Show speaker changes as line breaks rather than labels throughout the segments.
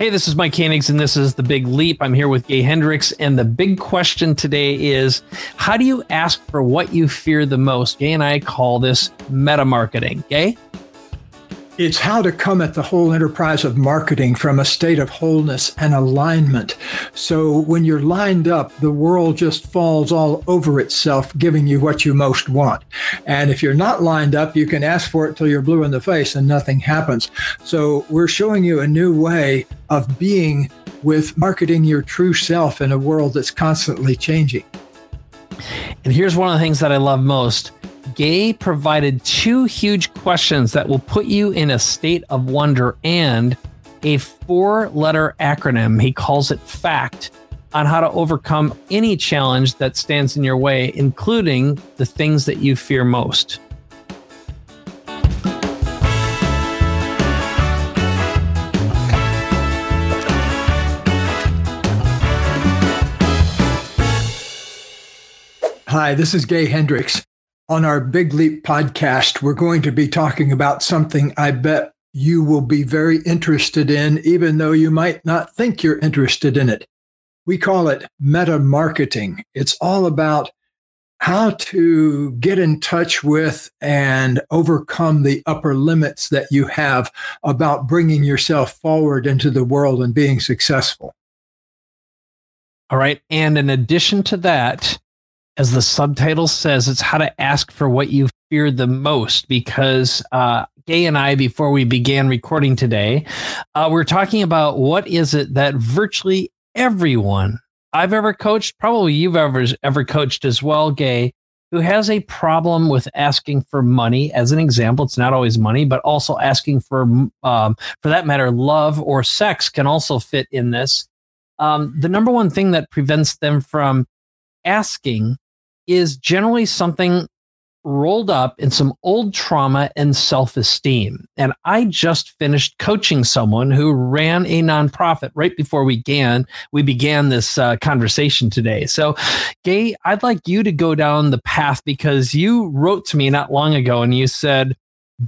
Hey, this is Mike Koenigs, and this is The Big Leap. I'm here with Gay Hendricks, and the big question today is how do you ask for what you fear the most? Gay and I call this meta marketing. Gay?
It's how to come at the whole enterprise of marketing from a state of wholeness and alignment. So when you're lined up, the world just falls all over itself, giving you what you most want. And if you're not lined up, you can ask for it till you're blue in the face and nothing happens. So we're showing you a new way of being with marketing your true self in a world that's constantly changing.
And here's one of the things that I love most Gay provided two huge questions that will put you in a state of wonder and a four letter acronym. He calls it FACT on how to overcome any challenge that stands in your way, including the things that you fear most.
Hi, this is Gay Hendricks. On our Big Leap podcast, we're going to be talking about something I bet you will be very interested in, even though you might not think you're interested in it. We call it meta marketing. It's all about how to get in touch with and overcome the upper limits that you have about bringing yourself forward into the world and being successful.
All right. And in addition to that, as the subtitle says, it's how to ask for what you fear the most. Because uh, Gay and I, before we began recording today, uh, we're talking about what is it that virtually everyone I've ever coached, probably you've ever ever coached as well, Gay, who has a problem with asking for money. As an example, it's not always money, but also asking for, um, for that matter, love or sex can also fit in this. Um, the number one thing that prevents them from asking is generally something rolled up in some old trauma and self esteem. And I just finished coaching someone who ran a nonprofit right before we began we began this uh, conversation today. So, Gay, I'd like you to go down the path because you wrote to me not long ago and you said,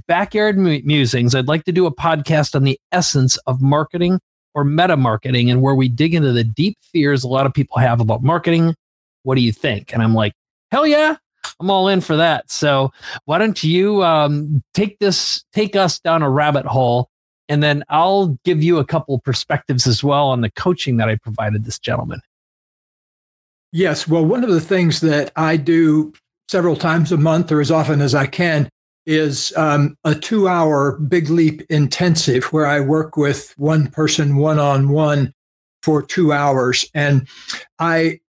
"Backyard musings. I'd like to do a podcast on the essence of marketing." Or meta marketing, and where we dig into the deep fears a lot of people have about marketing. What do you think? And I'm like, hell yeah, I'm all in for that. So why don't you um, take this, take us down a rabbit hole, and then I'll give you a couple perspectives as well on the coaching that I provided this gentleman.
Yes, well, one of the things that I do several times a month or as often as I can is um, a two hour big leap intensive where I work with one person one on one for two hours. And I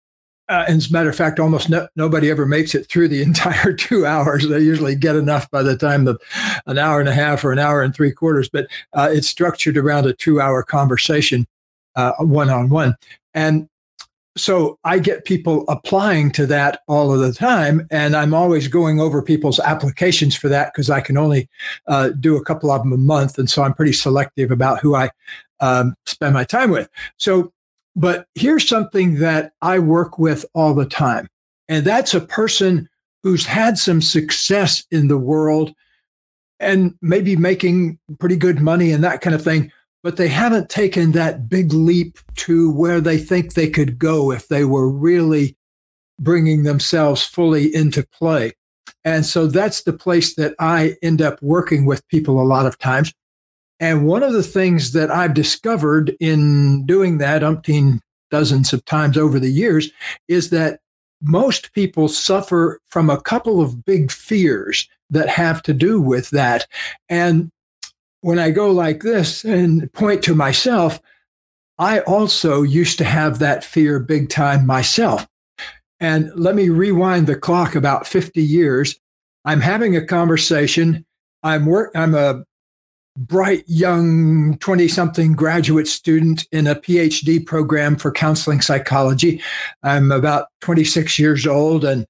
uh, as a matter of fact, almost no, nobody ever makes it through the entire two hours. They usually get enough by the time of an hour and a half or an hour and three quarters. But uh, it's structured around a two-hour conversation, one on one, and so I get people applying to that all of the time, and I'm always going over people's applications for that because I can only uh, do a couple of them a month, and so I'm pretty selective about who I um, spend my time with. So but here's something that I work with all the time. And that's a person who's had some success in the world and maybe making pretty good money and that kind of thing, but they haven't taken that big leap to where they think they could go if they were really bringing themselves fully into play. And so that's the place that I end up working with people a lot of times. And one of the things that I've discovered in doing that umpteen dozens of times over the years is that most people suffer from a couple of big fears that have to do with that. And when I go like this and point to myself, I also used to have that fear big time myself. And let me rewind the clock about 50 years. I'm having a conversation. I'm work I'm a bright young 20 something graduate student in a PhD program for counseling psychology. I'm about 26 years old and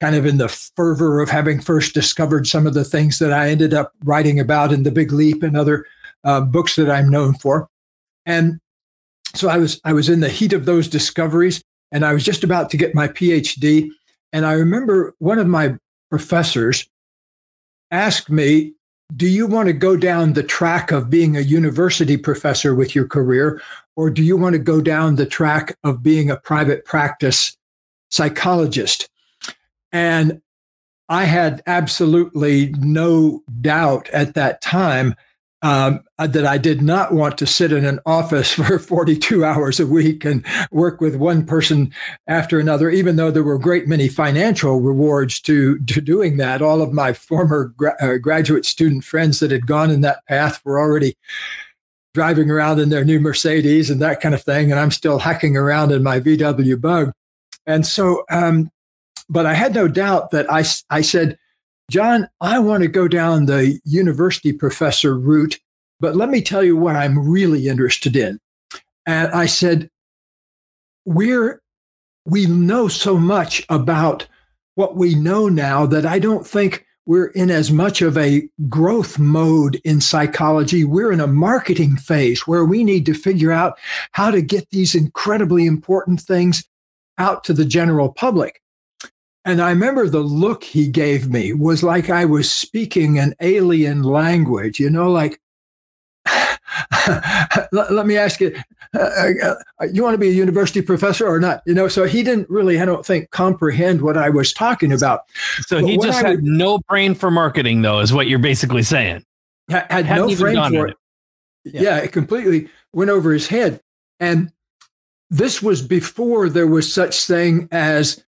kind of in the fervor of having first discovered some of the things that I ended up writing about in The Big Leap and other uh, books that I'm known for. And so I was I was in the heat of those discoveries and I was just about to get my PhD and I remember one of my professors asked me do you want to go down the track of being a university professor with your career, or do you want to go down the track of being a private practice psychologist? And I had absolutely no doubt at that time um, that I did not want to sit in an office for 42 hours a week and work with one person after another, even though there were a great many financial rewards to, to doing that. All of my former gra- uh, graduate student friends that had gone in that path were already driving around in their new Mercedes and that kind of thing. And I'm still hacking around in my VW bug. And so, um, but I had no doubt that I, I said, John, I want to go down the university professor route, but let me tell you what I'm really interested in. And I said, we're, we know so much about what we know now that I don't think we're in as much of a growth mode in psychology. We're in a marketing phase where we need to figure out how to get these incredibly important things out to the general public. And I remember the look he gave me was like I was speaking an alien language, you know, like, let, let, me ask you, uh, uh, you want to be a university professor or not? You know, so he didn't really, I don't think, comprehend what I was talking about.
So but he just had would, no brain for marketing, though, is what you're basically saying.
Had, had no brain for it. it. Yeah. yeah, it completely went over his head. And this was before there was such thing as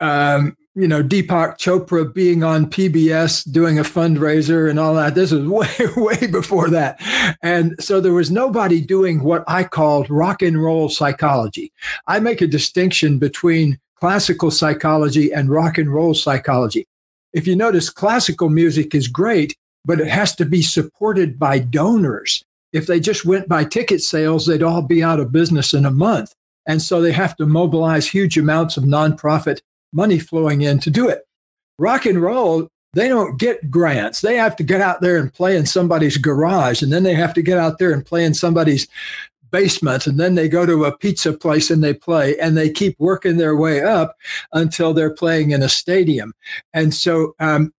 um, you know, Deepak Chopra being on PBS doing a fundraiser and all that. This was way, way before that. And so there was nobody doing what I called rock and roll psychology. I make a distinction between classical psychology and rock and roll psychology. If you notice, classical music is great, but it has to be supported by donors. If they just went by ticket sales, they'd all be out of business in a month. And so they have to mobilize huge amounts of nonprofit money flowing in to do it. Rock and roll, they don't get grants. They have to get out there and play in somebody's garage, and then they have to get out there and play in somebody's basement, and then they go to a pizza place and they play, and they keep working their way up until they're playing in a stadium. And so, um,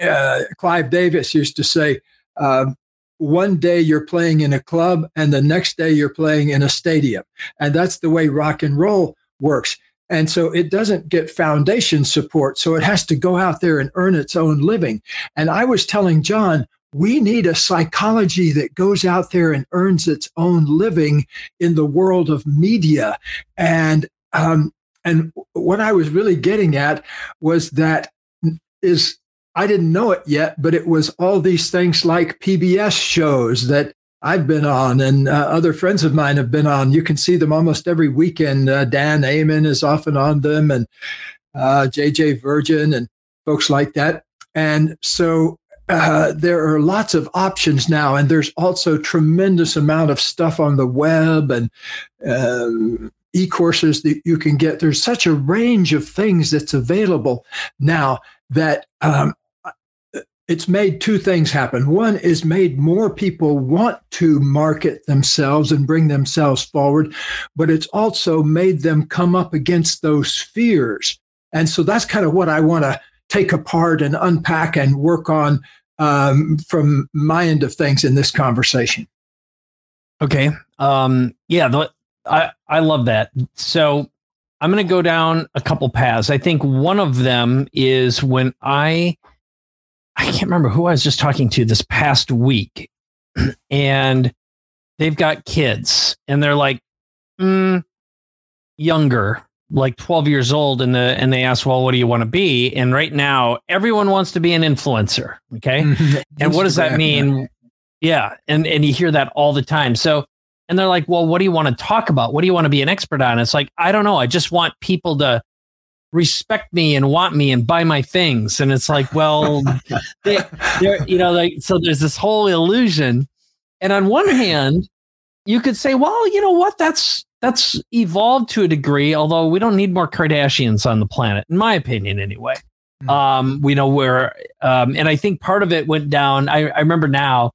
uh, Clive Davis used to say, um, one day you're playing in a club and the next day you're playing in a stadium. And that's the way rock and roll works. And so it doesn't get foundation support. So it has to go out there and earn its own living. And I was telling John, we need a psychology that goes out there and earns its own living in the world of media. And, um, and what I was really getting at was that is I didn't know it yet, but it was all these things like PBS shows that I've been on, and uh, other friends of mine have been on. You can see them almost every weekend. Uh, Dan Amen is often on them, and uh, JJ Virgin, and folks like that. And so uh, there are lots of options now, and there's also tremendous amount of stuff on the web and um, e-courses that you can get. There's such a range of things that's available now that um, it's made two things happen. One is made more people want to market themselves and bring themselves forward, but it's also made them come up against those fears. And so that's kind of what I want to take apart and unpack and work on um, from my end of things in this conversation.
Okay. Um, yeah, the, I, I love that. So I'm going to go down a couple paths. I think one of them is when I I can't remember who I was just talking to this past week, and they've got kids, and they're like mm, younger, like 12 years old, and the and they ask, well, what do you want to be? And right now, everyone wants to be an influencer. Okay, and what does that mean? Yeah, and and you hear that all the time. So. And they're like, well, what do you want to talk about? What do you want to be an expert on? It's like, I don't know. I just want people to respect me and want me and buy my things. And it's like well they, are you know like so there's this whole illusion. And on one hand you could say well you know what? That's that's evolved to a degree although we don't need more kardashians on the planet in my opinion anyway. Mm-hmm. um we know where um and i think part of it went down i, I remember now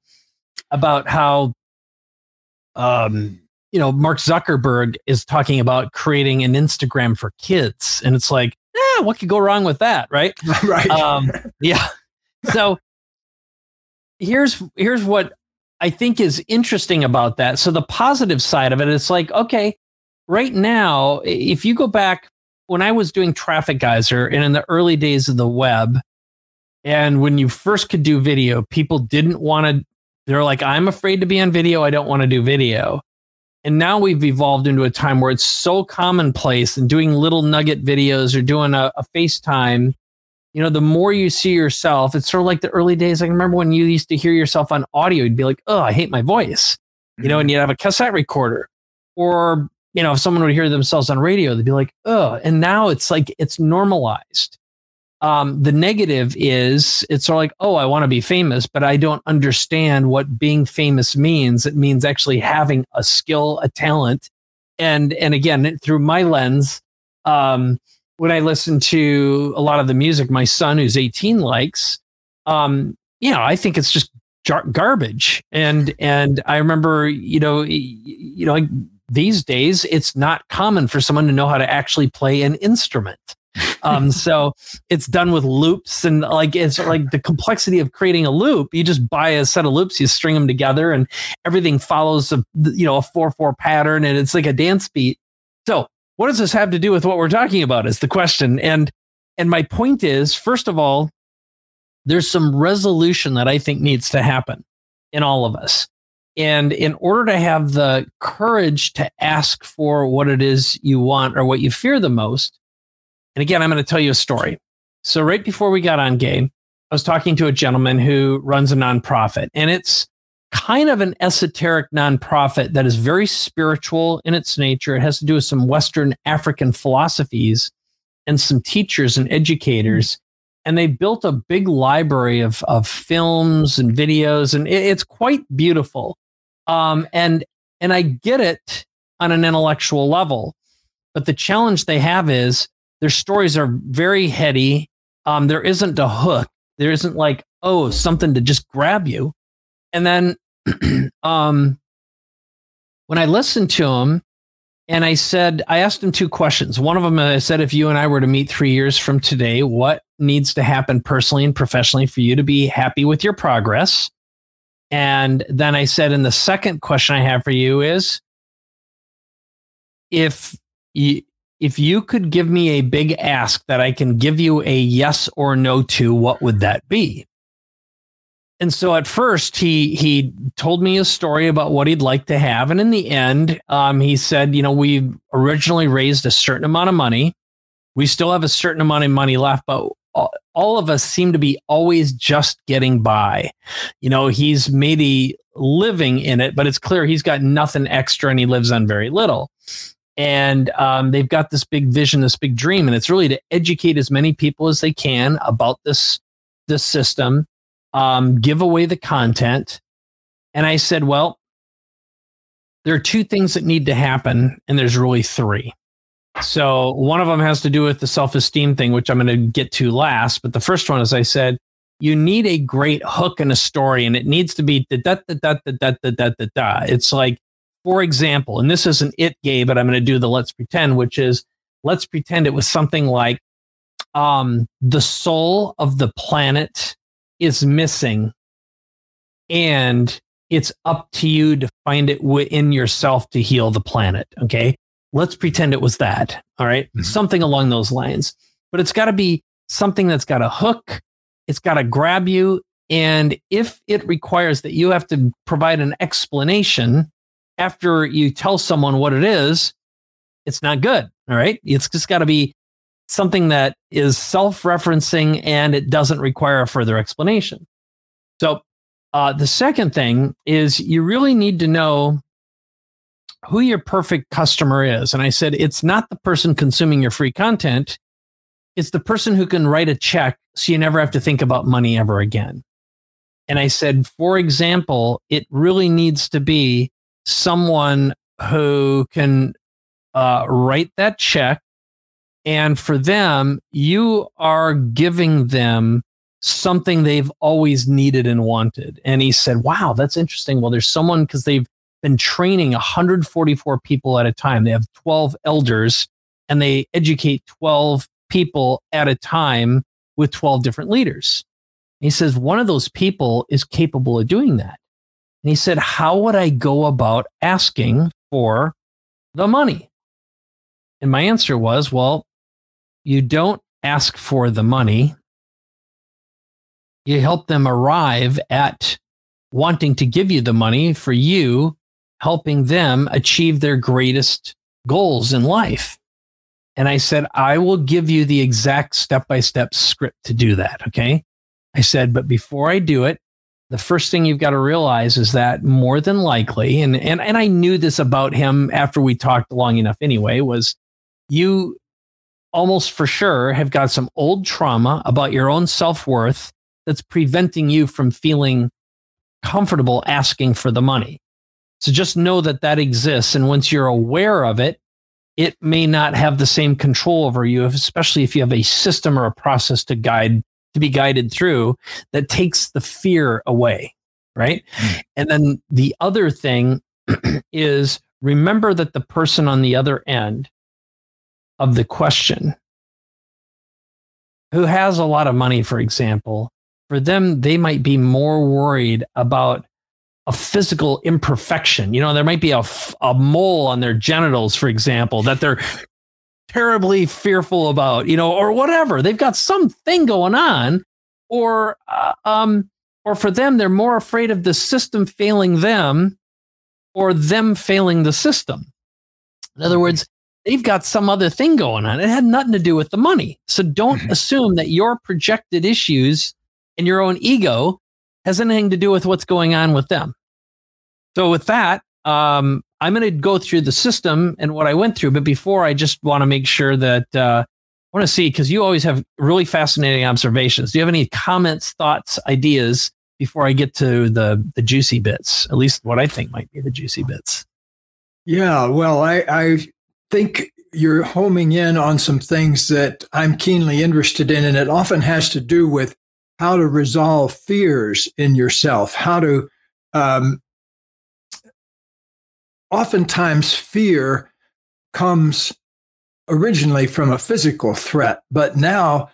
about how um you know, Mark Zuckerberg is talking about creating an Instagram for kids. And it's like, yeah, what could go wrong with that? Right.
right.
Um, yeah. So here's here's what I think is interesting about that. So the positive side of it, it's like, okay, right now, if you go back when I was doing Traffic Geyser and in the early days of the web, and when you first could do video, people didn't want to, they're like, I'm afraid to be on video. I don't want to do video. And now we've evolved into a time where it's so commonplace and doing little nugget videos or doing a, a FaceTime. You know, the more you see yourself, it's sort of like the early days. I remember when you used to hear yourself on audio, you'd be like, oh, I hate my voice. You know, mm-hmm. and you'd have a cassette recorder. Or, you know, if someone would hear themselves on radio, they'd be like, oh, and now it's like it's normalized. Um, the negative is it's sort of like, oh, I want to be famous, but I don't understand what being famous means. It means actually having a skill, a talent. And and again, through my lens, um, when I listen to a lot of the music my son who's 18 likes, um, you know, I think it's just jar- garbage. And and I remember, you know, you know, these days it's not common for someone to know how to actually play an instrument. Um, so it's done with loops and like it's like the complexity of creating a loop. You just buy a set of loops, you string them together, and everything follows a you know a four four pattern, and it's like a dance beat. So what does this have to do with what we're talking about? Is the question. And and my point is, first of all, there's some resolution that I think needs to happen in all of us. And in order to have the courage to ask for what it is you want or what you fear the most, and again, I'm going to tell you a story. So, right before we got on game, I was talking to a gentleman who runs a nonprofit, and it's kind of an esoteric nonprofit that is very spiritual in its nature. It has to do with some Western African philosophies and some teachers and educators. And they built a big library of, of films and videos, and it, it's quite beautiful. Um, and and I get it on an intellectual level, but the challenge they have is their stories are very heady. Um, there isn't a hook. There isn't like, oh, something to just grab you. And then um, when I listened to him and I said, I asked him two questions. One of them, I said, if you and I were to meet three years from today, what needs to happen personally and professionally for you to be happy with your progress? And then I said, and the second question I have for you is if you, if you could give me a big ask that I can give you a yes or no to, what would that be? And so at first he he told me a story about what he'd like to have, and in the end, um, he said, you know, we originally raised a certain amount of money. We still have a certain amount of money left, but all of us seem to be always just getting by. You know, he's a living in it, but it's clear he's got nothing extra and he lives on very little and um, they've got this big vision, this big dream, and it's really to educate as many people as they can about this this system, um, give away the content. And I said, well, there are two things that need to happen, and there's really three. So one of them has to do with the self esteem thing, which I'm going to get to last. But the first one, as I said, you need a great hook in a story, and it needs to be da da da da da da da da. It's like for example, and this isn't it gay, but I'm going to do the let's pretend, which is let's pretend it was something like um, the soul of the planet is missing and it's up to you to find it within yourself to heal the planet. Okay. Let's pretend it was that. All right? mm-hmm. Something along those lines. But it's got to be something that's got a hook, it's got to grab you. And if it requires that you have to provide an explanation, after you tell someone what it is, it's not good. All right. It's just got to be something that is self referencing and it doesn't require a further explanation. So, uh, the second thing is you really need to know who your perfect customer is. And I said, it's not the person consuming your free content, it's the person who can write a check so you never have to think about money ever again. And I said, for example, it really needs to be someone who can uh, write that check. And for them, you are giving them something they've always needed and wanted. And he said, Wow, that's interesting. Well, there's someone because they've been training 144 people at a time. They have 12 elders and they educate 12 people at a time with 12 different leaders. he says, one of those people is capable of doing that. And he said, How would I go about asking for the money? And my answer was, Well, you don't ask for the money. You help them arrive at wanting to give you the money for you, helping them achieve their greatest goals in life. And I said, I will give you the exact step by step script to do that. Okay. I said, but before I do it, the first thing you've got to realize is that more than likely, and, and, and I knew this about him after we talked long enough anyway, was you almost for sure have got some old trauma about your own self worth that's preventing you from feeling comfortable asking for the money. So just know that that exists. And once you're aware of it, it may not have the same control over you, especially if you have a system or a process to guide to be guided through that takes the fear away. Right. Mm. And then the other thing is remember that the person on the other end of the question who has a lot of money, for example, for them, they might be more worried about a physical imperfection. You know, there might be a, a mole on their genitals, for example, that they're terribly fearful about, you know, or whatever. They've got something going on, or uh, um, or for them, they're more afraid of the system failing them, or them failing the system. In other words, they've got some other thing going on. It had nothing to do with the money. So don't mm-hmm. assume that your projected issues and your own ego has anything to do with what's going on with them. So with that, um, I'm going to go through the system and what I went through. But before, I just want to make sure that uh, I want to see because you always have really fascinating observations. Do you have any comments, thoughts, ideas before I get to the the juicy bits? At least what I think might be the juicy bits.
Yeah, well, I, I think you're homing in on some things that I'm keenly interested in, and it often has to do with how to resolve fears in yourself, how to. Um, oftentimes, fear comes originally from a physical threat, but now,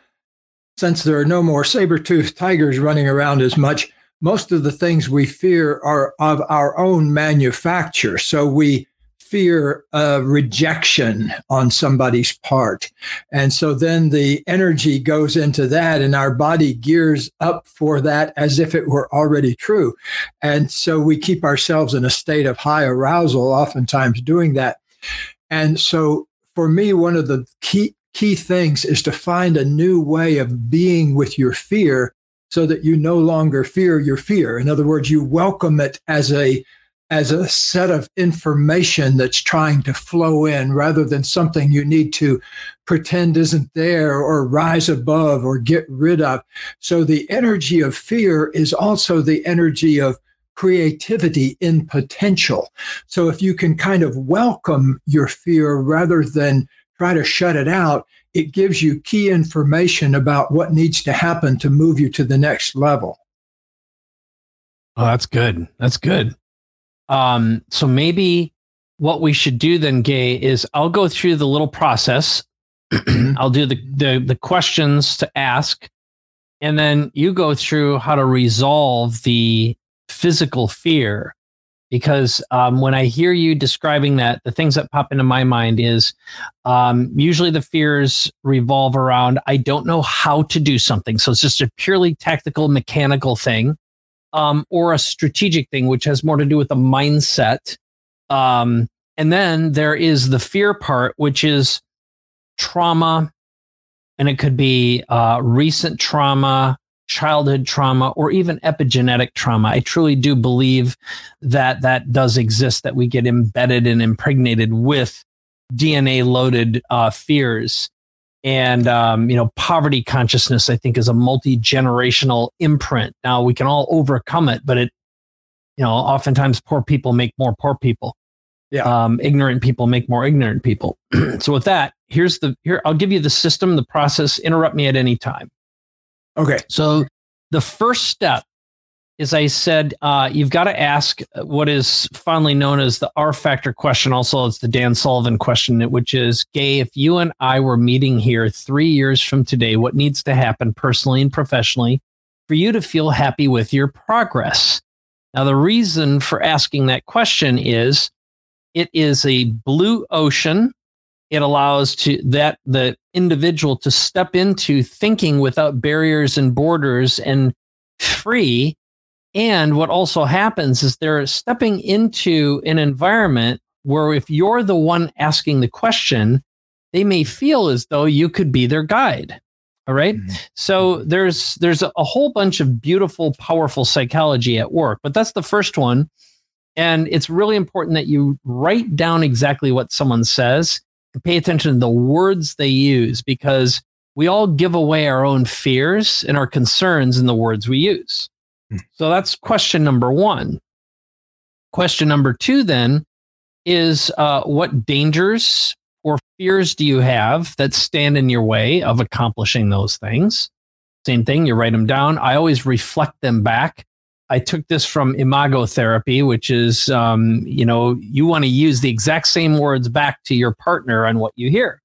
since there are no more saber-toothed tigers running around as much, most of the things we fear are of our own manufacture. So we fear of rejection on somebody's part. And so then the energy goes into that, and our body gears up for that as if it were already true. And so we keep ourselves in a state of high arousal, oftentimes doing that. And so for me, one of the key key things is to find a new way of being with your fear so that you no longer fear your fear. In other words, you welcome it as a as a set of information that's trying to flow in rather than something you need to pretend isn't there or rise above or get rid of. So the energy of fear is also the energy of creativity in potential. So if you can kind of welcome your fear rather than try to shut it out, it gives you key information about what needs to happen to move you to the next level.
Oh, that's good. That's good. Um, so maybe what we should do then, Gay, is I'll go through the little process. I'll do the, the the questions to ask, and then you go through how to resolve the physical fear. Because um, when I hear you describing that, the things that pop into my mind is um, usually the fears revolve around I don't know how to do something. So it's just a purely tactical, mechanical thing um, or a strategic thing, which has more to do with the mindset. Um, and then there is the fear part, which is trauma, and it could be uh, recent trauma, childhood trauma, or even epigenetic trauma. I truly do believe that that does exist, that we get embedded and impregnated with DNA loaded uh, fears and um, you know poverty consciousness i think is a multi-generational imprint. Now we can all overcome it but it you know oftentimes poor people make more poor people. Yeah. Um, ignorant people make more ignorant people. So with that here's the here i'll give you the system the process. Interrupt me at any time.
Okay.
So the first step is I said uh, you've got to ask what is fondly known as the R factor question. Also, it's the Dan Sullivan question, which is, Gay, if you and I were meeting here three years from today, what needs to happen personally and professionally for you to feel happy with your progress? Now, the reason for asking that question is it is a blue ocean. It allows to that the individual to step into thinking without barriers and borders and free. And what also happens is they're stepping into an environment where if you're the one asking the question, they may feel as though you could be their guide. All right? mm-hmm. So there's there's a, a whole bunch of beautiful, powerful psychology at work, but that's the first one. And it's really important that you write down exactly what someone says and pay attention to the words they use because we all give away our own fears and our concerns in the words we use. So that's question number one. Question number two then is uh, what dangers or fears do you have that stand in your way of accomplishing those things? Same thing, you write them down. I always reflect them back. I took this from imago therapy, which is, um, you know, you want to use the exact same words back to your partner on what you hear.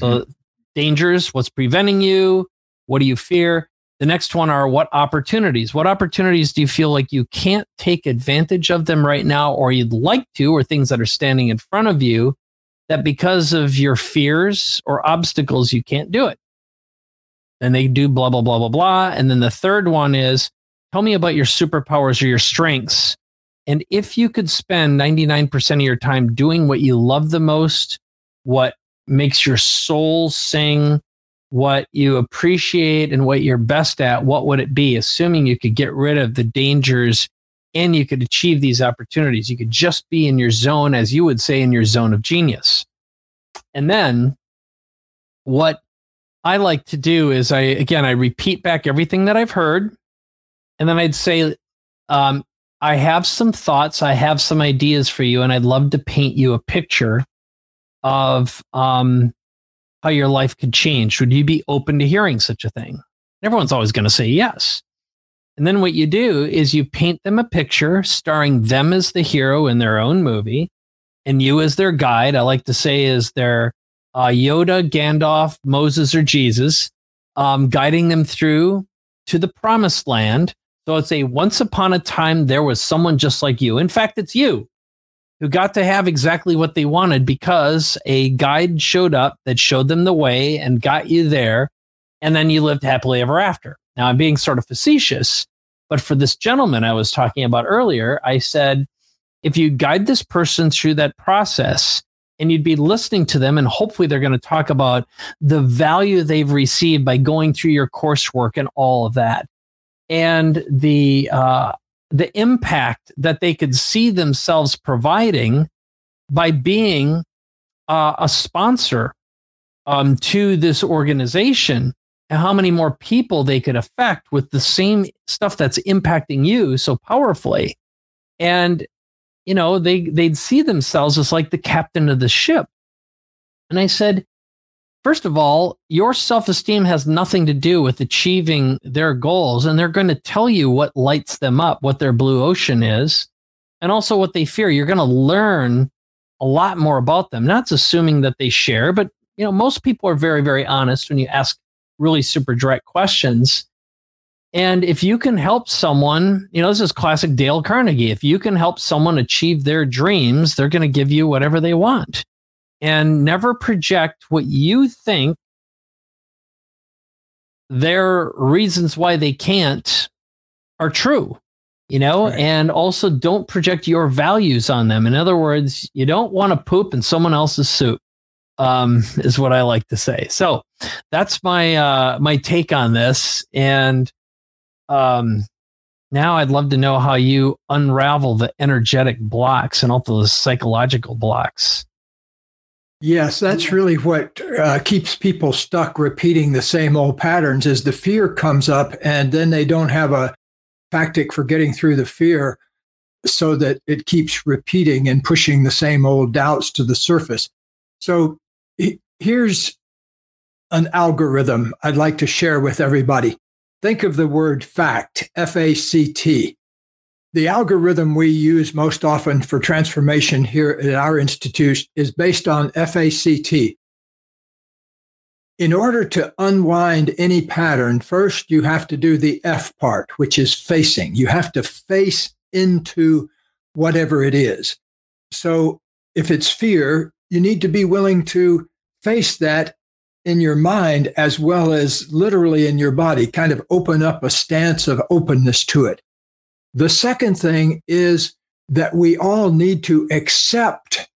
So, mm-hmm. dangers, what's preventing you? What do you fear? The next one are what opportunities? What opportunities do you feel like you can't take advantage of them right now, or you'd like to, or things that are standing in front of you that because of your fears or obstacles, you can't do it. And they do blah, blah, blah, blah, blah. And then the third one is tell me about your superpowers or your strengths. And if you could spend 99% of your time doing what you love the most, what makes your soul sing, what you appreciate and what you're best at, what would it be? Assuming you could get rid of the dangers and you could achieve these opportunities. You could just be in your zone, as you would say, in your zone of genius. And then what I like to do is I, again, I repeat back everything that I've heard. And then I'd say, um, I have some thoughts, I have some ideas for you, and I'd love to paint you a picture of um, how your life could change. Would you be open to hearing such a thing? Everyone's always going to say yes. And then what you do is you paint them a picture starring them as the hero in their own movie and you as their guide. I like to say is their uh, Yoda, Gandalf, Moses, or Jesus, um, guiding them through to the promised land. So it's a once upon a time there was someone just like you. In fact, it's you who got to have exactly what they wanted because a guide showed up that showed them the way and got you there. And then you lived happily ever after. Now, I'm being sort of facetious, but for this gentleman I was talking about earlier, I said, if you guide this person through that process and you'd be listening to them, and hopefully they're going to talk about the value they've received by going through your coursework and all of that, and the uh, the impact that they could see themselves providing by being uh, a sponsor um, to this organization and how many more people they could affect with the same stuff that's impacting you so powerfully. And, you know, they, they'd see themselves as like the captain of the ship. And I said, first of all, your self esteem has nothing to do with achieving their goals. And they're going to tell you what lights them up, what their blue ocean is, and also what they fear. You're going to learn a lot more about them, not assuming that they share, but, you know, most people are very, very honest when you ask really super direct questions. And if you can help someone, you know, this is classic Dale Carnegie. If you can help someone achieve their dreams, they're going to give you whatever they want. And never project what you think their reasons why they can't are true, you know, right. and also don't project your values on them. In other words, you don't want to poop in someone else's soup um, is what I like to say. So that's my uh, my take on this. And um, now I'd love to know how you unravel the energetic blocks and also the psychological blocks.
Yes, that's really what uh, keeps people stuck repeating the same old patterns is the fear comes up and then they don't have a tactic for getting through the fear so that it keeps repeating and pushing the same old doubts to the surface. So here's an algorithm I'd like to share with everybody. Think of the word fact, F A C T. The algorithm we use most often for transformation here at our institute is based on FACT. in order to unwind any pattern, first you have to do the F part, which is facing. You have to face into whatever it is. So if it's fear, you need to be willing to face that in your mind as well as literally in your body, kind of open up a stance of openness to it. The second thing is that we all need to accept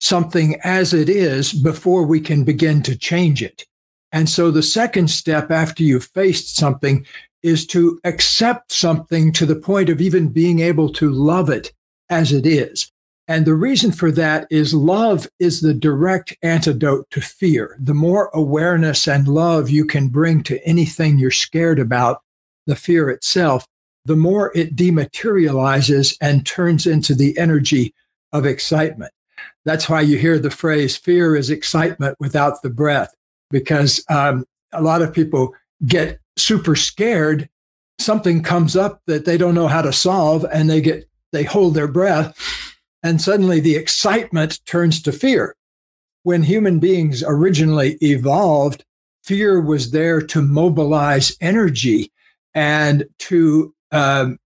something as it is before we can begin to change it. And so the second step after you've faced something is to accept something to the point of even being able to love it as it is. And the reason for that is love is the direct antidote to fear. The more awareness and love you can bring to anything you're scared about, the fear itself, the more it dematerializes and turns into the energy of excitement. That's why you hear the phrase fear is excitement without the breath because um, a lot of people get super scared. Something comes up that they don't know how to solve, and they get they hold their breath, and suddenly the excitement turns to fear. When human beings originally evolved, fear was there to mobilize energy and to um,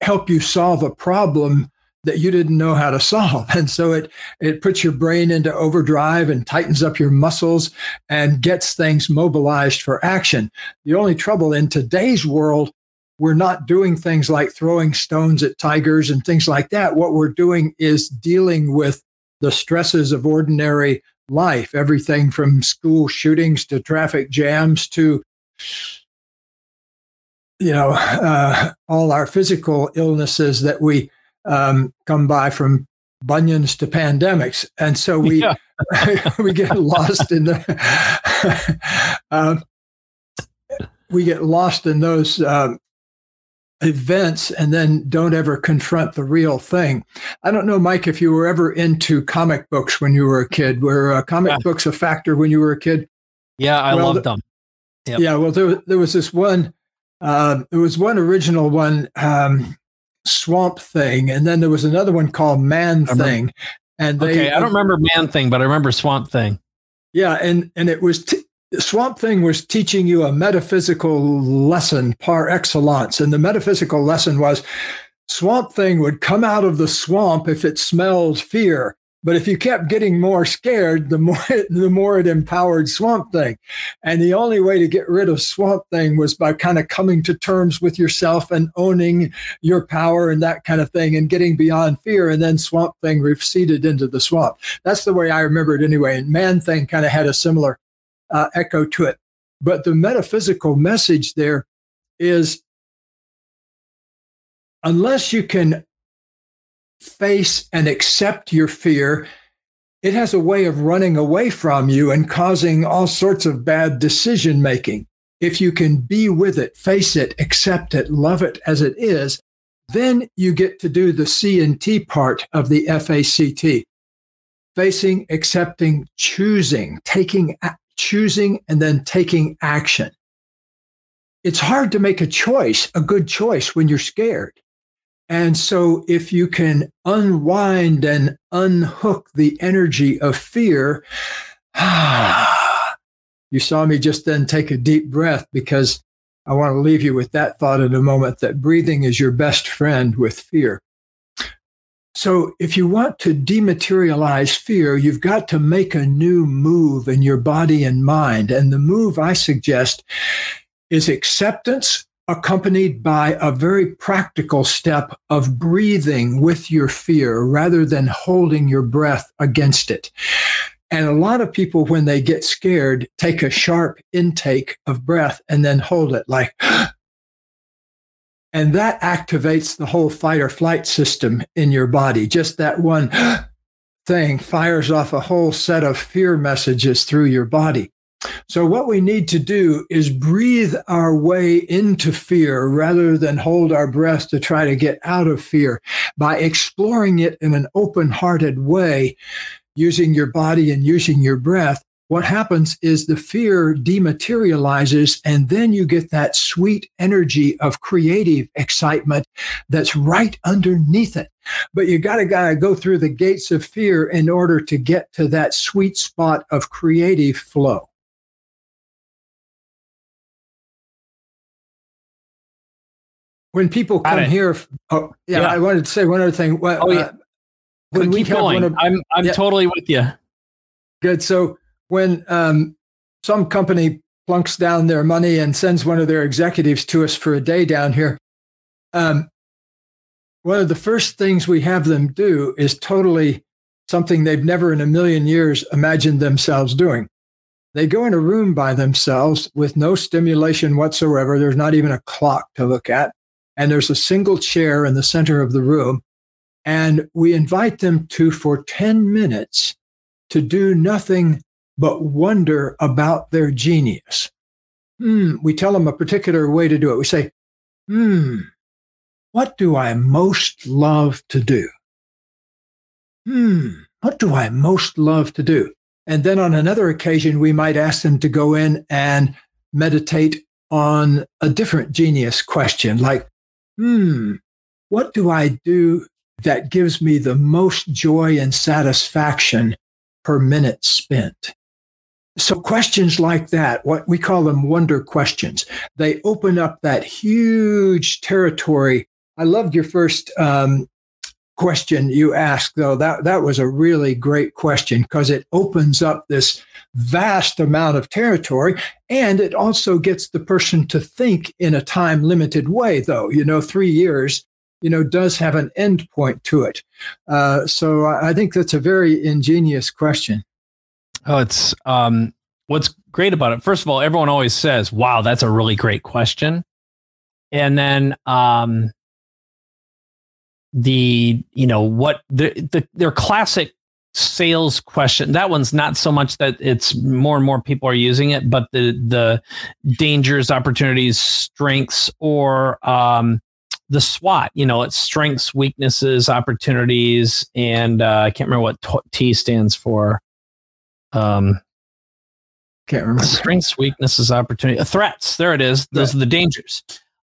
help you solve a problem that you didn't know how to solve. And so it it puts your brain into overdrive and tightens up your muscles and gets things mobilized for action. The only trouble in today's world, we're not doing things like throwing stones at tigers and things like that. What we're doing is dealing with the stresses of ordinary life, everything from school shootings to traffic jams to you know uh, all our physical illnesses that we um, come by from bunions to pandemics, and so we yeah. we get lost in the um, we get lost in those um, events and then don't ever confront the real thing. I don't know, Mike, if you were ever into comic books when you were a kid. Were uh, comic yeah. books a factor when you were a kid?
Yeah, I well, loved them.
Yep. Yeah, well, there, there was this one. Uh, there was one original one. Um, Swamp Thing, and then there was another one called Man Thing. And
they, okay, I don't remember Man Thing, but I remember Swamp Thing.
Yeah, and and it was t- Swamp Thing was teaching you a metaphysical lesson par excellence, and the metaphysical lesson was Swamp Thing would come out of the swamp if it smelled fear, but if you kept getting more scared, the more the more it empowered Swamp Thing. And the only way to get rid of Swamp Thing was by kind of coming to terms with yourself and owning your power and that kind of thing and getting beyond fear. And then Swamp Thing receded into the swamp. That's the way I remember it anyway. And Man Thing kind of had a similar uh, echo to it. But the metaphysical message there is unless you can face and accept your fear, it has a way of running away from you and causing all sorts of bad decision making. If you can be with it, face it, accept it, love it as it is, then you get to do the C and T part of the FACT. Facing, accepting, choosing, taking, choosing, and then taking action. It's hard to make a choice, a good choice, when you're scared. And so, if you can unwind and unhook the energy of fear, you saw me just then take a deep breath because I want to leave you with that thought in a moment that breathing is your best friend with fear. So, if you want to dematerialize fear, you've got to make a new move in your body and mind. And the move I suggest is acceptance accompanied by a very practical step of breathing with your fear rather than holding your breath against it. And a lot of people, when they get scared, take a sharp intake of breath and then hold it like, and that activates the whole fight or flight system in your body. Just that one thing fires off a whole set of fear messages through your body. So, what we need to do is breathe our way into fear rather than hold our breath to try to get out of fear by exploring it in an open hearted way, using your body and using your breath. What happens is the fear dematerializes, and then you get that sweet energy of creative excitement that's right underneath it. But you got to gotta go through the gates of fear in order to get to that sweet spot of creative flow. When people come here, oh, yeah, yeah, I wanted to say one other thing. Well,
oh, yeah. Uh, when we keep going, of, I'm I'm yeah, totally with you.
Good. So when um, some company plunks down their money and sends one of their executives to us for a day down here, um, one of the first things we have them do is totally something they've never in a million years imagined themselves doing. They go in a room by themselves with no stimulation whatsoever. There's not even a clock to look at. And there's a single chair in the center of the room. And we invite them to, for 10 minutes, to do nothing but wonder about their genius. Hmm, we tell them a particular way to do it. We say, hmm, what do I most love to do? Hmm, what do I most love to do? And then on another occasion, we might ask them to go in and meditate on a different genius question, like, hmm, what do I do that gives me the most joy and satisfaction per minute spent? So questions like that, what we call them wonder questions, they open up that huge territory. I loved your first um, question you asked, though, that, that was a really great question because it opens up this vast amount of territory and it also gets the person to think in a time limited way, though. You know, three years, you know, does have an end point to it. Uh, so I think that's a very ingenious question.
Oh, it's um, what's great about it. First of all, everyone always says, wow, that's a really great question. And then, um, the you know what the, the their classic sales question that one's not so much that it's more and more people are using it but the the dangers opportunities strengths or um the SWOT, you know, it's strengths, weaknesses, opportunities, and uh, I can't remember what T stands for. Um,
can't remember.
Strengths, weaknesses, opportunity, uh, threats. There it is. Those are the dangers.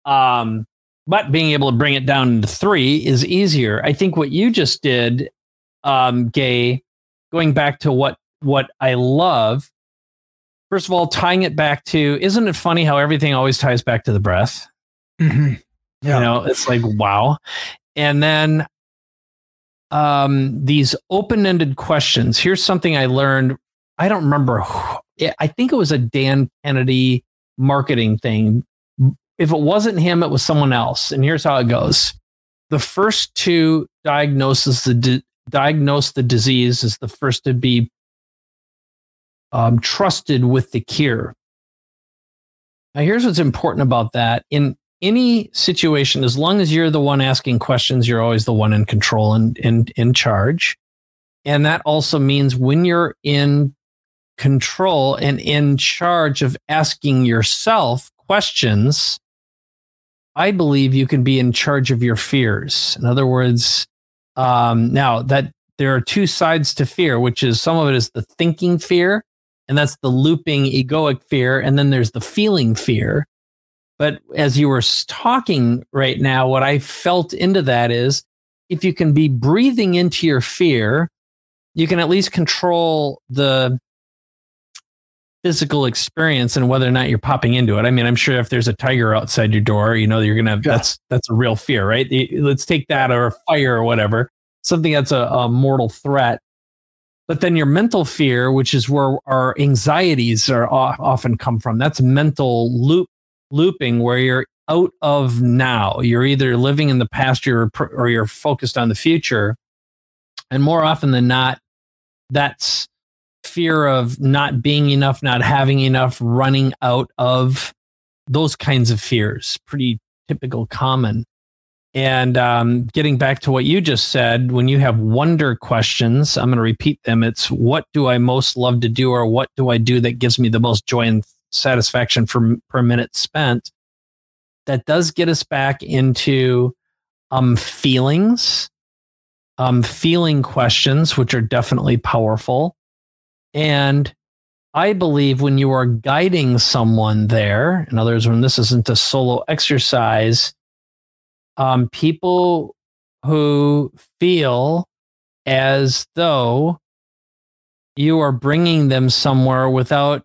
Um, but being able to bring it down into three is easier. I think what you just did, um, Gay, going back to what what I love. First of all, tying it back to, isn't it funny how everything always ties back to the breath? Mm-hmm. Yeah. You know, it's like wow. And then um, these open-ended questions. Here's something I learned. I don't remember. I think it was a Dan Kennedy marketing thing if it wasn't him, it was someone else. And here's how it goes: the first to diagnose the di- diagnose the disease is the first to be um, trusted with the cure. Now, here's what's important about that. In any situation, as long as you're the one asking questions, you're always the one in control and in, in charge. And that also means when you're in control and in charge of asking yourself questions, I believe you can be in charge of your fears. In other words, um, now that there are two sides to fear, which is some of it is the thinking fear, and that's the looping egoic fear, and then there's the feeling fear. But as you were talking right now, what I felt into that is if you can be breathing into your fear, you can at least control the physical experience and whether or not you're popping into it. I mean, I'm sure if there's a tiger outside your door, you know, you're gonna yeah. that's that's a real fear, right? Let's take that or a fire or whatever, something that's a, a mortal threat. But then your mental fear, which is where our anxieties are often come from, that's mental loop looping where you're out of now. You're either living in the past or, or you're focused on the future. And more often than not, that's fear of not being enough, not having enough, running out of those kinds of fears, pretty typical, common. And um, getting back to what you just said, when you have wonder questions, I'm going to repeat them. It's what do I most love to do, or what do I do that gives me the most joy and satisfaction for, per minute spent? That does get us back into um, feelings, um, feeling questions, which are definitely powerful. And I believe when you are guiding someone there, in other words, when this isn't a solo exercise, um, people who feel as though you are bringing them somewhere without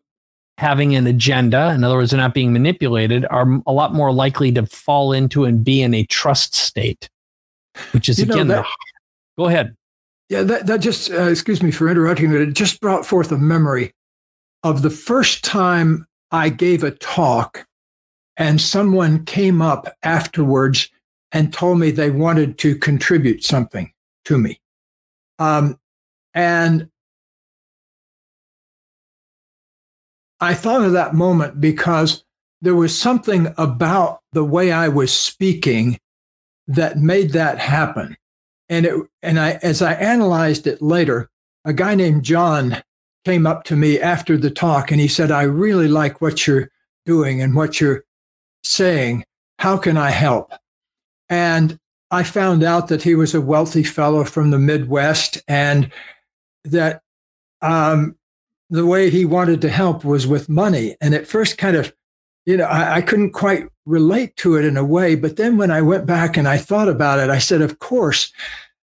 having an agenda, in other words, they're not being manipulated, are a lot more likely to fall into and be in a trust state, which is you again, that, the, go ahead.
Yeah, that, that just, uh, excuse me for interrupting, but it just brought forth a memory of the first time I gave a talk and someone came up afterwards and told me they wanted to contribute something to me. Um, and I thought of that moment because there was something about the way I was speaking that made that happen. And it, and I, as I analyzed it later, a guy named John came up to me after the talk and he said, I really like what you're doing and what you're saying. How can I help? And I found out that he was a wealthy fellow from the Midwest and that um, the way he wanted to help was with money. And at first, kind of, you know, I, I, couldn't quite relate to it in a way. But then when I went back and I thought about it, I said, of course,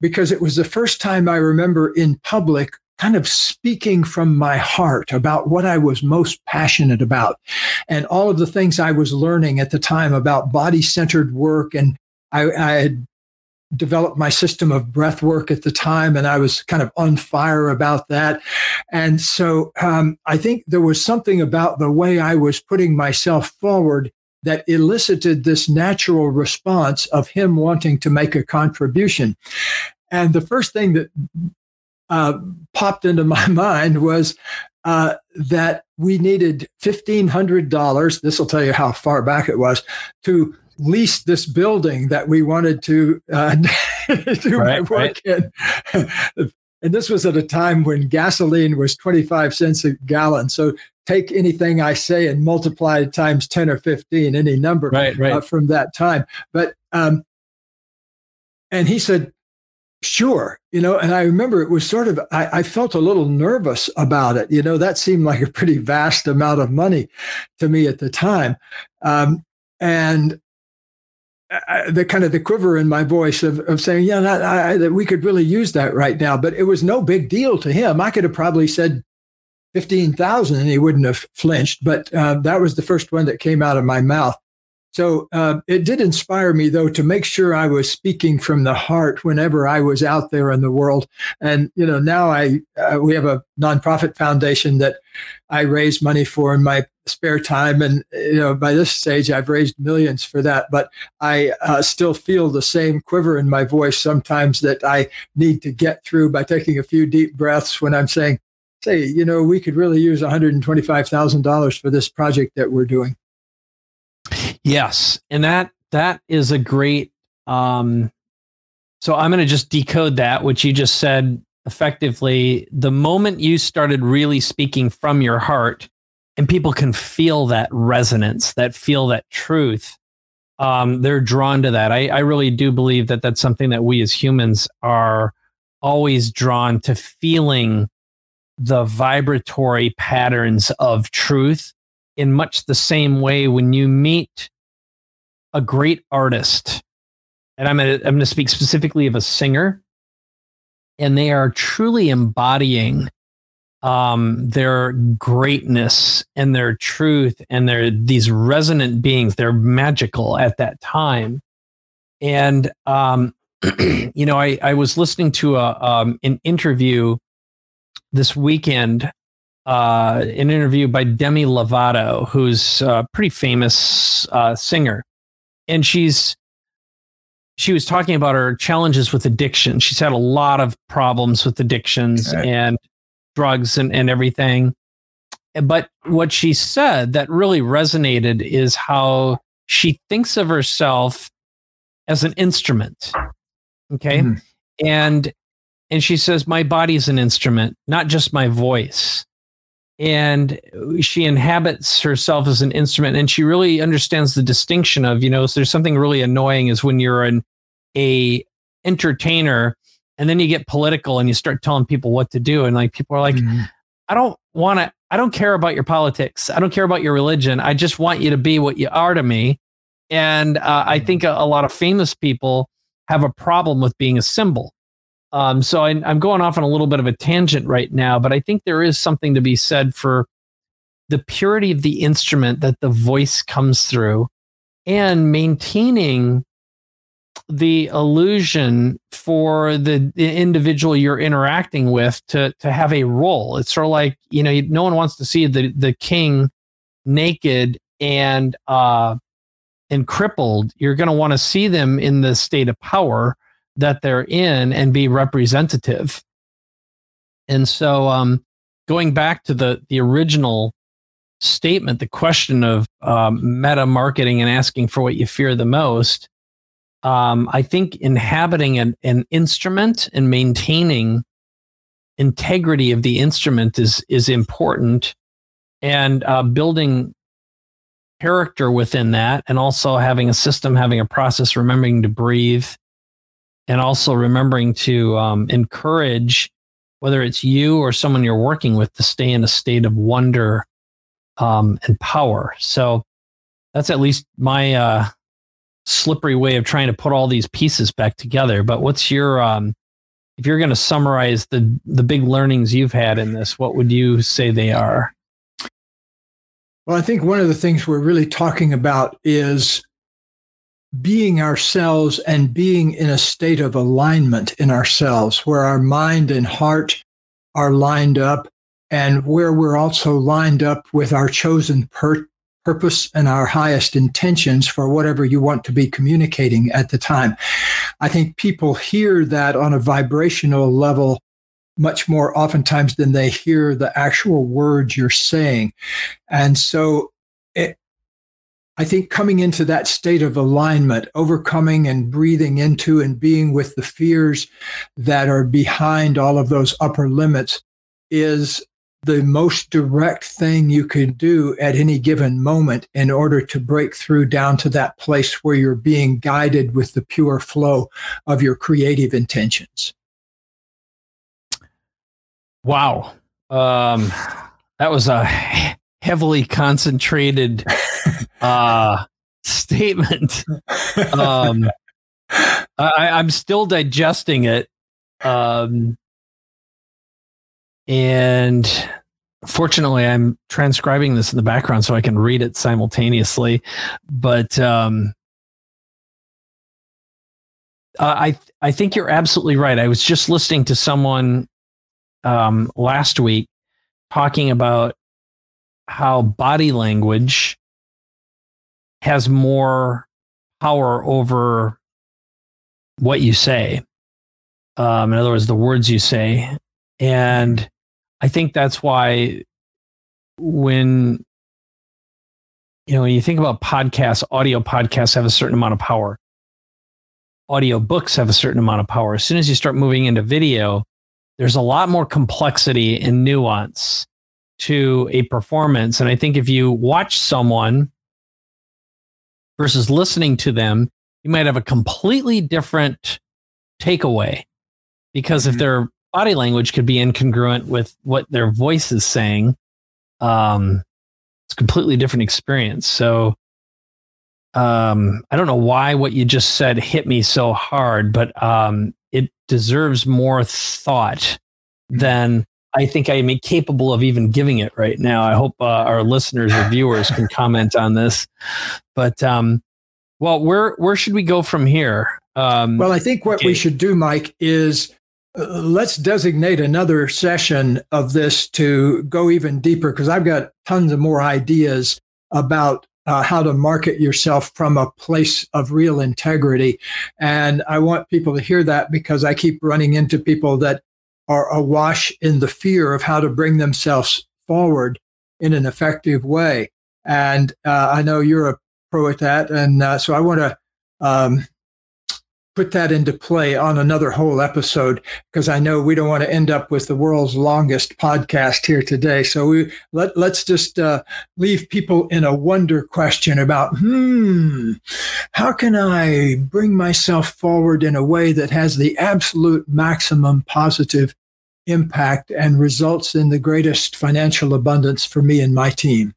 because it was the first time I remember in public kind of speaking from my heart about what I was most passionate about and all of the things I was learning at the time about body centered work. And I, I had developed my system of breath work at the time, and I was kind of on fire about that. And so um, I think there was something about the way I was putting myself forward that elicited this natural response of him wanting to make a contribution. And the first thing that uh, popped into my mind was uh, that we needed $1,500. This will tell you how far back it was to leased this building that we wanted to uh, do right, my work right. in. and this was at a time when gasoline was 25 cents a gallon. So take anything I say and multiply it times 10 or 15, any number right, right. Uh, from that time. But, um, and he said, sure you know and i remember it was sort of I, I, felt a little nervous about it you know that seemed like a pretty vast amount of money to me at the time um, and the kind of the quiver in my voice of, of saying, yeah, that, I, that we could really use that right now. But it was no big deal to him. I could have probably said 15,000 and he wouldn't have flinched. But uh, that was the first one that came out of my mouth. So uh, it did inspire me, though, to make sure I was speaking from the heart whenever I was out there in the world. And you know, now I uh, we have a nonprofit foundation that I raise money for in my spare time, and you know, by this stage, I've raised millions for that. But I uh, still feel the same quiver in my voice sometimes that I need to get through by taking a few deep breaths when I'm saying, "Say, you know, we could really use one hundred and twenty-five thousand dollars for this project that we're doing."
Yes, and that that is a great. Um, so I'm going to just decode that, which you just said effectively. The moment you started really speaking from your heart, and people can feel that resonance, that feel that truth, um, they're drawn to that. I, I really do believe that that's something that we as humans are always drawn to feeling the vibratory patterns of truth in much the same way when you meet a great artist, and I'm going to I'm going to speak specifically of a singer, and they are truly embodying um, their greatness and their truth, and they're these resonant beings. They're magical at that time, and um, you know, I I was listening to a um, an interview this weekend uh, an interview by Demi Lovato, who's a pretty famous uh, singer and she's she was talking about her challenges with addiction. She's had a lot of problems with addictions okay. and drugs and, and everything. But what she said that really resonated is how she thinks of herself as an instrument. Okay. Mm. And and she says, My body's an instrument, not just my voice and she inhabits herself as an instrument and she really understands the distinction of you know so there's something really annoying is when you're an a entertainer and then you get political and you start telling people what to do and like people are like mm-hmm. i don't want to i don't care about your politics. I don't care about your religion. I just want you to be what you are to me. And uh, i think a, a lot of famous people have a problem with being a symbol um, so I, I'm going off on a little bit of a tangent right now, but I think there is something to be said for the purity of the instrument that the voice comes through and maintaining the illusion for the, the, individual you're interacting with to to have a role. It's sort of like you know no one wants to see the the king naked and uh and crippled. You're going to want to see them in the state of power that they're in and be representative. And so, um, going back to the the original statement, the question of um, meta marketing and asking for what you fear the most um, I think inhabiting an, an instrument and maintaining integrity of the instrument is is important, and uh, building character within that, and also having a system, having a process, remembering to breathe, and also remembering to um, encourage whether it's you or someone you're working with to stay in a state of wonder um, and power. So that's at least my uh, slippery way of trying to put all these pieces back together. But what's your um, if you're going to summarize the the big learnings you've had in this, what would you say they are?
Well, I think one of the things we're really talking about is being ourselves and being in a state of alignment in ourselves, where our mind and heart are lined up, and where we're also lined up with our chosen per- purpose and our highest intentions for whatever you want to be communicating at the time. I think people hear that on a vibrational level much more oftentimes than they hear the actual words you're saying. And so I think coming into that state of alignment, overcoming and breathing into and being with the fears that are behind all of those upper limits is the most direct thing you could do at any given moment in order to break through down to that place where you're being guided with the pure flow of your creative intentions.
Wow. Um, that was a heavily concentrated uh, statement. Um, I, I'm still digesting it. Um, and fortunately, I'm transcribing this in the background so I can read it simultaneously. But um, I I think you're absolutely right. I was just listening to someone um, last week talking about how body language has more power over what you say. Um, in other words, the words you say, and I think that's why when you know when you think about podcasts, audio podcasts have a certain amount of power. Audio books have a certain amount of power. As soon as you start moving into video, there's a lot more complexity and nuance to a performance. And I think if you watch someone versus listening to them, you might have a completely different takeaway. Because mm-hmm. if they're body language could be incongruent with what their voice is saying. Um, it's a completely different experience. So, um, I don't know why what you just said hit me so hard, but um, it deserves more thought mm-hmm. than I think I am capable of even giving it right now. I hope uh, our listeners or viewers can comment on this. But um, well, where where should we go from here?
Um, well, I think what okay. we should do, Mike, is let's designate another session of this to go even deeper because I've got tons of more ideas about uh, how to market yourself from a place of real integrity. And I want people to hear that because I keep running into people that are awash in the fear of how to bring themselves forward in an effective way. And uh, I know you're a pro at that. And uh, so I want to um, put that into play on another whole episode because I know we don't want to end up with the world's longest podcast here today. So we let let's just uh, leave people in a wonder question about hmm, how can I bring myself forward in a way that has the absolute maximum positive impact and results in the greatest financial abundance for me and my team.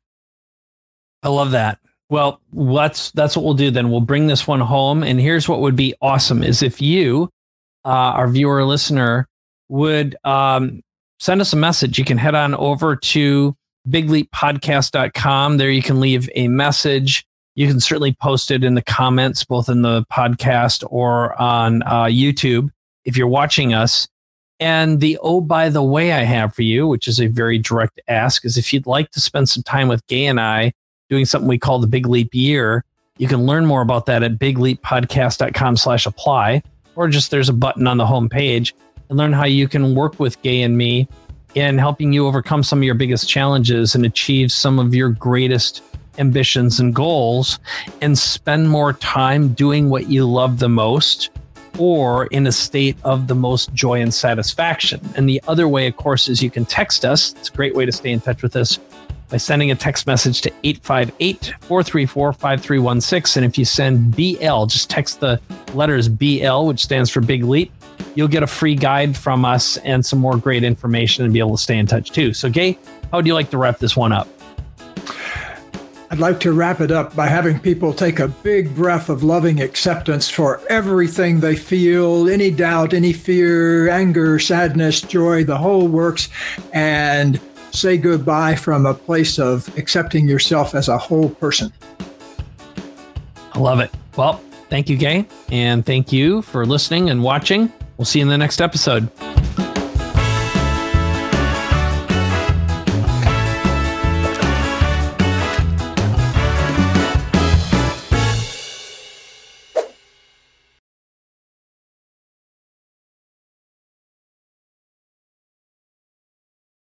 I love that. Well, let's that's what we'll do then. We'll bring this one home. And here's what would be awesome is if you, uh, our viewer listener, would um, send us a message. You can head on over to bigleappodcast.com. There you can leave a message. You can certainly post it in the comments, both in the podcast or on uh, YouTube if you're watching us. And the oh, by the way, I have for you, which is a very direct ask, is if you'd like to spend some time with Gay and I doing something we call the Big Leap Year, you can learn more about that at bigleappodcast.com slash apply, or just there's a button on the home page and learn how you can work with Gay and me in helping you overcome some of your biggest challenges and achieve some of your greatest ambitions and goals and spend more time doing what you love the most or in a state of the most joy and satisfaction. And the other way, of course, is you can text us. It's a great way to stay in touch with us by sending a text message to 858 434 5316. And if you send BL, just text the letters BL, which stands for Big Leap, you'll get a free guide from us and some more great information and be able to stay in touch too. So, Gay, how would you like to wrap this one up?
I'd like to wrap it up by having people take a big breath of loving acceptance for everything they feel any doubt, any fear, anger, sadness, joy, the whole works and say goodbye from a place of accepting yourself as a whole person.
I love it. Well, thank you, Gay. And thank you for listening and watching. We'll see you in the next episode.